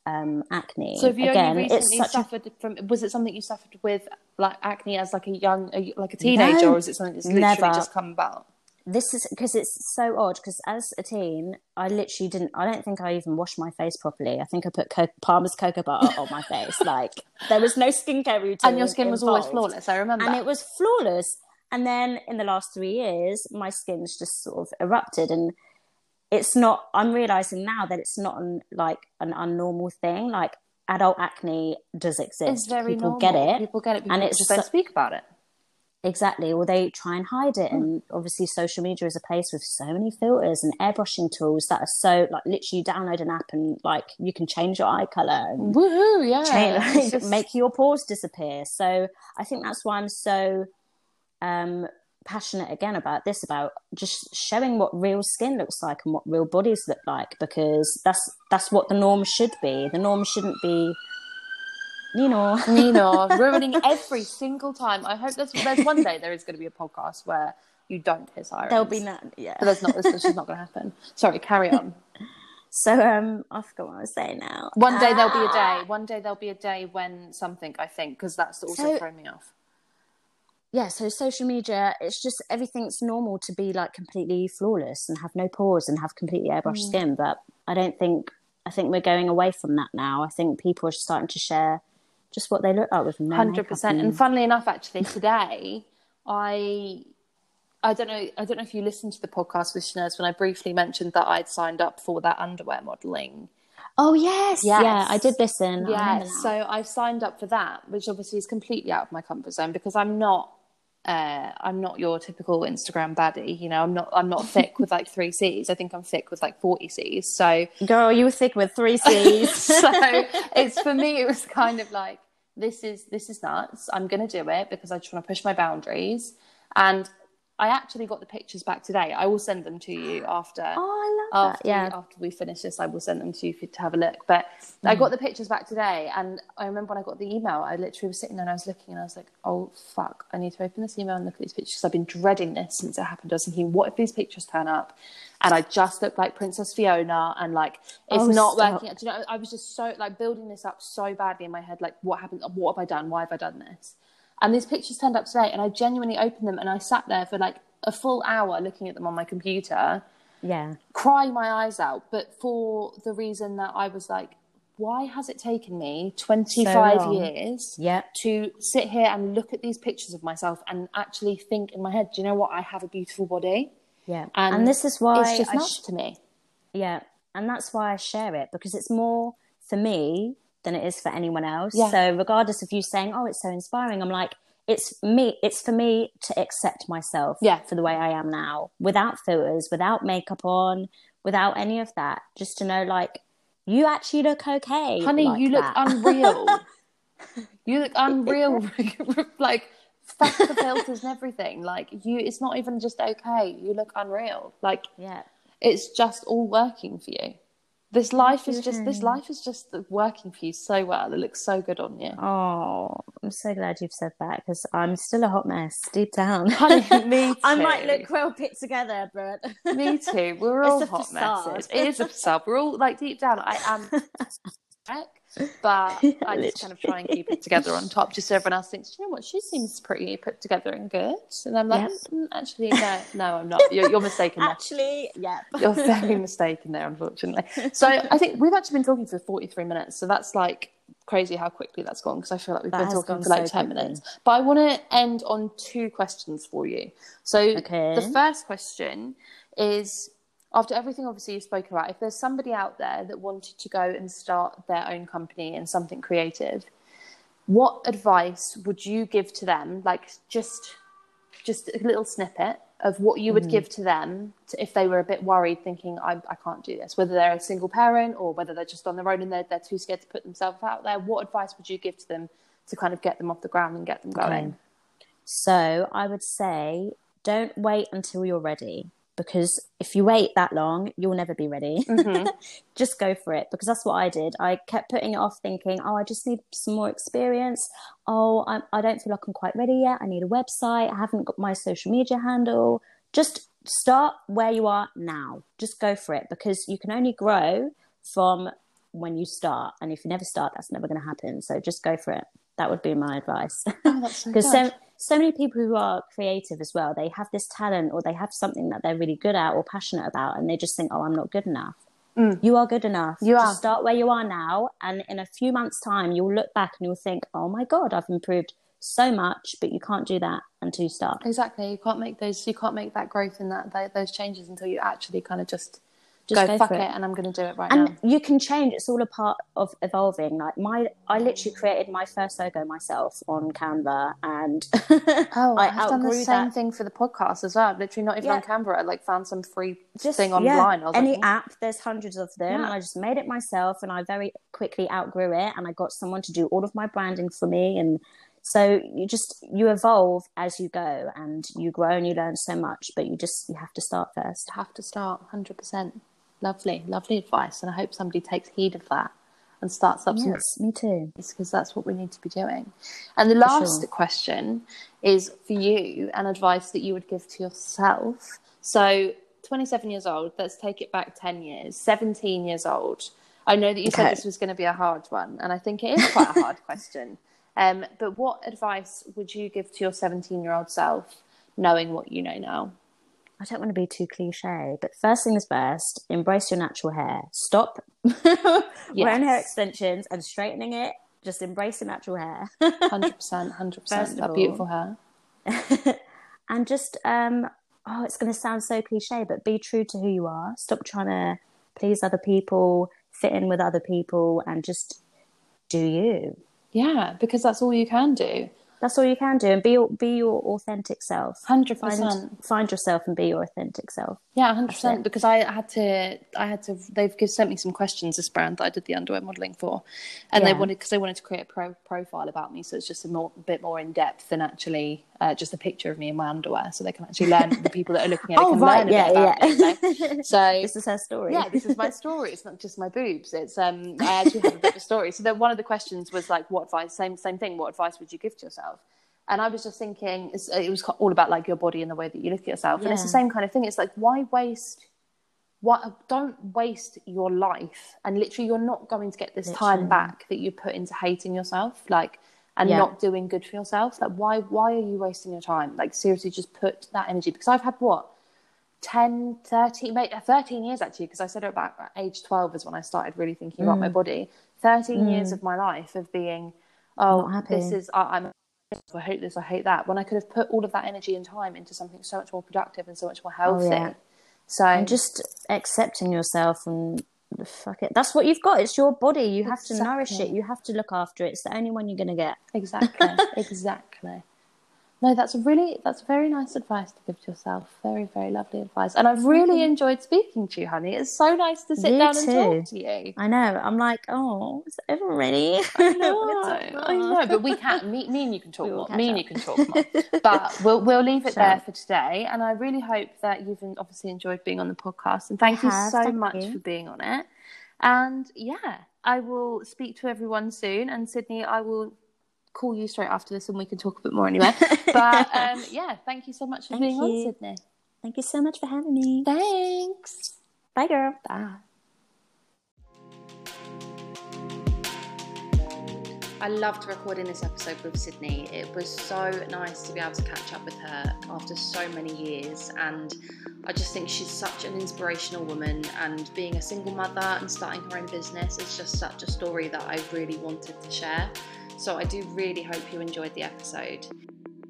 um, acne. So have you Again, only recently such a suffered from? Was it something you suffered with, like acne, as like a young, like a teenager, No, or is it something that's literally never. just come about? This is because it's so odd because as a teen i literally didn't i don't think i even washed my face properly i think i put Co- palmer's cocoa butter on my face like there was no skincare routine And your skin was always flawless. I remember. and it was flawless And then in the last three years, my skin's just sort of erupted and it's not i'm realizing now that it's not an, like an unnormal thing like adult acne does exist It's very people normal. get it People get it, people and it's just don't so- speak about it. Exactly or they try and hide it and obviously social media is a place with so many filters and airbrushing tools that are so like literally you download an app and like you can change your eye color and Woohoo! Yeah, change, like, *laughs* just- make your pores disappear. So I think that's why I'm so um, passionate again about this, about just showing what real skin looks like and what real bodies look like, because that's that's what the norm should be. The norm shouldn't be, you Nino, *laughs* ruining every single time. I hope there's there's one day there is going to be a podcast where you don't hear sirens. There'll be none. Yeah. But there's not. This is not going to happen. Sorry, carry on. *laughs* So um, I forgot what I was saying now. One day there'll be a Ah! day. One day there'll be a day when something. I think because that's also So- thrown me off. yeah, so social media, it's just everything's normal to be like completely flawless and have no pores and have completely airbrushed Mm. skin. But I don't think, I think we're going away from that now. I think people are starting to share just what they look like with no 100% And funnily enough, actually, today I. I don't know. I don't know if you listened to the podcast with Shanez when I briefly mentioned that I'd signed up for that underwear modelling. Oh, yes. Yes. Yeah, I did listen. Yeah, so I've signed up for that, which obviously is completely out of my comfort zone because I'm not. Uh, I'm not your typical Instagram baddie, you know. I'm not. I'm not thick with like three C's. I think I'm thick with like forty C's. So Girl, you were thick with three C's. *laughs* so *laughs* it's for me it was kind of like this is this is nuts i'm going to do it because i just want to push my boundaries and i actually got the pictures back today i will send them to you *gasps* after oh, I love after, that. Yeah. after we finish this, I will send them to you for, to have a look. But I Mm. got the pictures back today, and I remember when I got the email, I literally was sitting there and I was looking, and I was like, "Oh fuck, I need to open this email and look at these pictures." I've been dreading this since it happened. I was thinking, "What if these pictures turn up?" And I just look like Princess Fiona, and like it's Oh, not stop. working. Do you know? I was just so like building this up so badly in my head. Like, what happened? What have I done? Why have I done this? And these pictures turned up today, and I genuinely opened them, and I sat there for like a full hour looking at them on my computer Yeah. Crying my eyes out, but for the reason that I was like, why has it taken me 25 long. years Yeah. to sit here and look at these pictures of myself and actually think in my head, do you know what? I have a beautiful body. Yeah. And, And, this is why it's just I sh- to me. Yeah, and that's why I share it because it's more for me than it is for anyone else. Yeah. So regardless of you saying, "Oh, it's so inspiring," I'm like, it's me. It's for me to accept myself Yeah. for the way I am now, without filters, without makeup on, without any of that. Just to know, like, you actually look okay, Honey, like you look that. unreal. *laughs* you look unreal. *laughs* like, fuck the filters and everything. Like, you, it's not even just okay. You look unreal. Like, yeah. it's just all working for you. This life is just this mm. life is just working for you so well. It looks so good on you. Oh, I'm so glad you've said that because I'm still a hot mess deep down. *laughs* Honey, *laughs* me too. I might look well put together, but Me too. We're *laughs* all hot facade. messes. It is a facade. We're all like deep down. I am, but *laughs* I just kind of try and keep it together on top, just so everyone else thinks, you know what, she seems pretty put together and good. And I'm like, Yep. "Mm, actually, no, no, I'm not. You're, you're mistaken. actually, yeah. *laughs* You're very mistaken there, unfortunately. So I think we've actually been talking for 43 minutes. So that's like crazy how quickly that's gone because I feel like we've That been talking for like so 10 quickly. minutes. But I want to end on two questions for you. So Okay. the first question is after everything obviously you spoke about, if there's somebody out there that wanted to go and start their own company in something creative, what advice would you give to them? Like just just a little snippet of what you would Mm. give to them to, if they were a bit worried, thinking, I, I can't do this, whether they're a single parent or whether they're just on their own and they're, they're too scared to put themselves out there. What advice would you give to them to kind of get them off the ground and get them going? So I would say don't wait until you're ready because if you wait that long, you'll never be ready. Mm-hmm. *laughs* just go for it because that's what I did. I kept putting it off, thinking, oh, I just need some more experience. Oh, I'm, I don't feel like I'm quite ready yet. I need a website. I haven't got my social media handle. Just start where you are now. Just go for it because you can only grow from when you start. And if you never start, that's never going to happen. So just go for it. That would be my advice. Oh, because *laughs* good. so so many people who are creative as well they have this talent or they have something that they're really good at or passionate about and they just think oh i'm not good enough mm. you are good enough You just are. start where you are now and in a few months time you'll look back and you'll think oh my god i've improved so much, but you can't do that until you start. Exactly. You can't make those. You can't make that growth in that those changes until you actually kind of just Just go, go fuck for it. it. and I'm going to do it right and now. you can change it's all a part of evolving like my i literally created my first logo myself on canva and *laughs* Oh, i I've done the same that thing for the podcast as well. Literally, not even Yeah. on Canva. I like found some free just thing online. Was any like, "Mm." app there's hundreds of them Yeah. and i just made it myself and i very quickly outgrew it and i got someone to do all of my branding for me and so you just you evolve as you go and you grow and you learn so much but you just you have to start first have to start 100%. Lovely, lovely advice. And I hope somebody takes heed of that and starts up some yes me too because that's what we need to be doing. And the last sure. question is for you an advice that you would give to yourself. So, 27 years old, let's take it back 10 years, 17 years old. I know that you said this was going to be a hard one, and I think it is quite a hard *laughs* question. Um, but what advice would you give to your 17 year old self, knowing what you know now? I don't want to be too cliche, but first things first, embrace your natural hair. Stop *laughs* wearing hair extensions and straightening it. Just embrace your natural hair. 100%, 100%. First that beautiful hair. *laughs* and just, um, oh, it's going to sound so cliche, but be true to who you are. Stop trying to please other people, fit in with other people, and just do you. Yeah, because that's all you can do. That's all you can do, and be your, be your authentic self. 100%. Find, find yourself and be your authentic self. Yeah, hundred percent. Because I had to, I had to. They've sent me some questions. This brand that I did the underwear modeling for, and they wanted because they wanted to create a pro- profile about me, so it's just a more, bit more in depth than actually uh, just a picture of me in my underwear, so they can actually learn. the people that are looking at it *laughs* Oh, can right, yeah, yeah. me. you know? *laughs* So This is her story. yeah, this is my *laughs* story. It's not just my boobs. It's um, I actually have a bit of a story. So then one of the questions was like, what advice? Same same thing. What advice would you give to yourself? And I was just thinking, uh, it was all about like your body and the way that you look at yourself, and it's the same kind of thing. It's like, why waste? Why, don't waste your life, and literally, you're not going to get this time back that you put into hating yourself, like, and Yeah. not doing good for yourself. Like, why? Why are you wasting your time? Like, seriously, just put that energy. Because I've had what 10, 13, uh, 13 years actually, because I said it about uh, age 12 is when I started really thinking about Mm. my body. 13 years mm. of my life of being, oh, happy. this is, I, I'm, I hate this, I hate that. When I could have put all of that energy and time into something so much more productive and so much more oh, healthy. Oh, yeah. So, and just accepting yourself and fuck it. That's what you've got. It's your body. You have to nourish it. You have to look after it. It's the only one you're going to get. exactly, *laughs* exactly. No, that's really that's very nice advice to give to yourself. Very, very lovely advice. And I've really mm-hmm. enjoyed speaking to you, honey. It's so nice to sit You down and talk to you. I know. I'm like, oh, it's over already. I *laughs* know, I know, but we can. Me, me and you can *laughs* talk more. Me and you can talk more. *laughs* But we'll we'll leave it Sure. there for today. And I really hope that you've obviously enjoyed being on the podcast. And thank you have, so thank much you. for being on it. And yeah, I will speak to everyone soon. And Sydney, I will call you straight after this, and we can talk a bit more anyway. *laughs* but um, yeah, thank you so much for Thank being you. on, Sydney. Thank you so much for having me. Thanks. Bye, girl. Bye. I loved recording this episode with Sydney. It was so nice to be able to catch up with her after so many years. And I just think she's such an inspirational woman. And being a single mother and starting her own business is just such a story that I really wanted to share. So I do really hope you enjoyed the episode.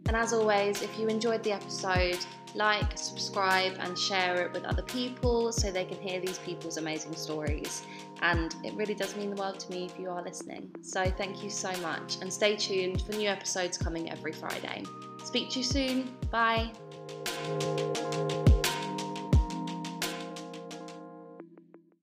And as always, if you enjoyed the episode, like, subscribe, and share it with other people so they can hear these people's amazing stories. And it really does mean the world to me if you are listening. So thank you so much, and stay tuned for new episodes coming every Friday. Speak to you soon. Bye.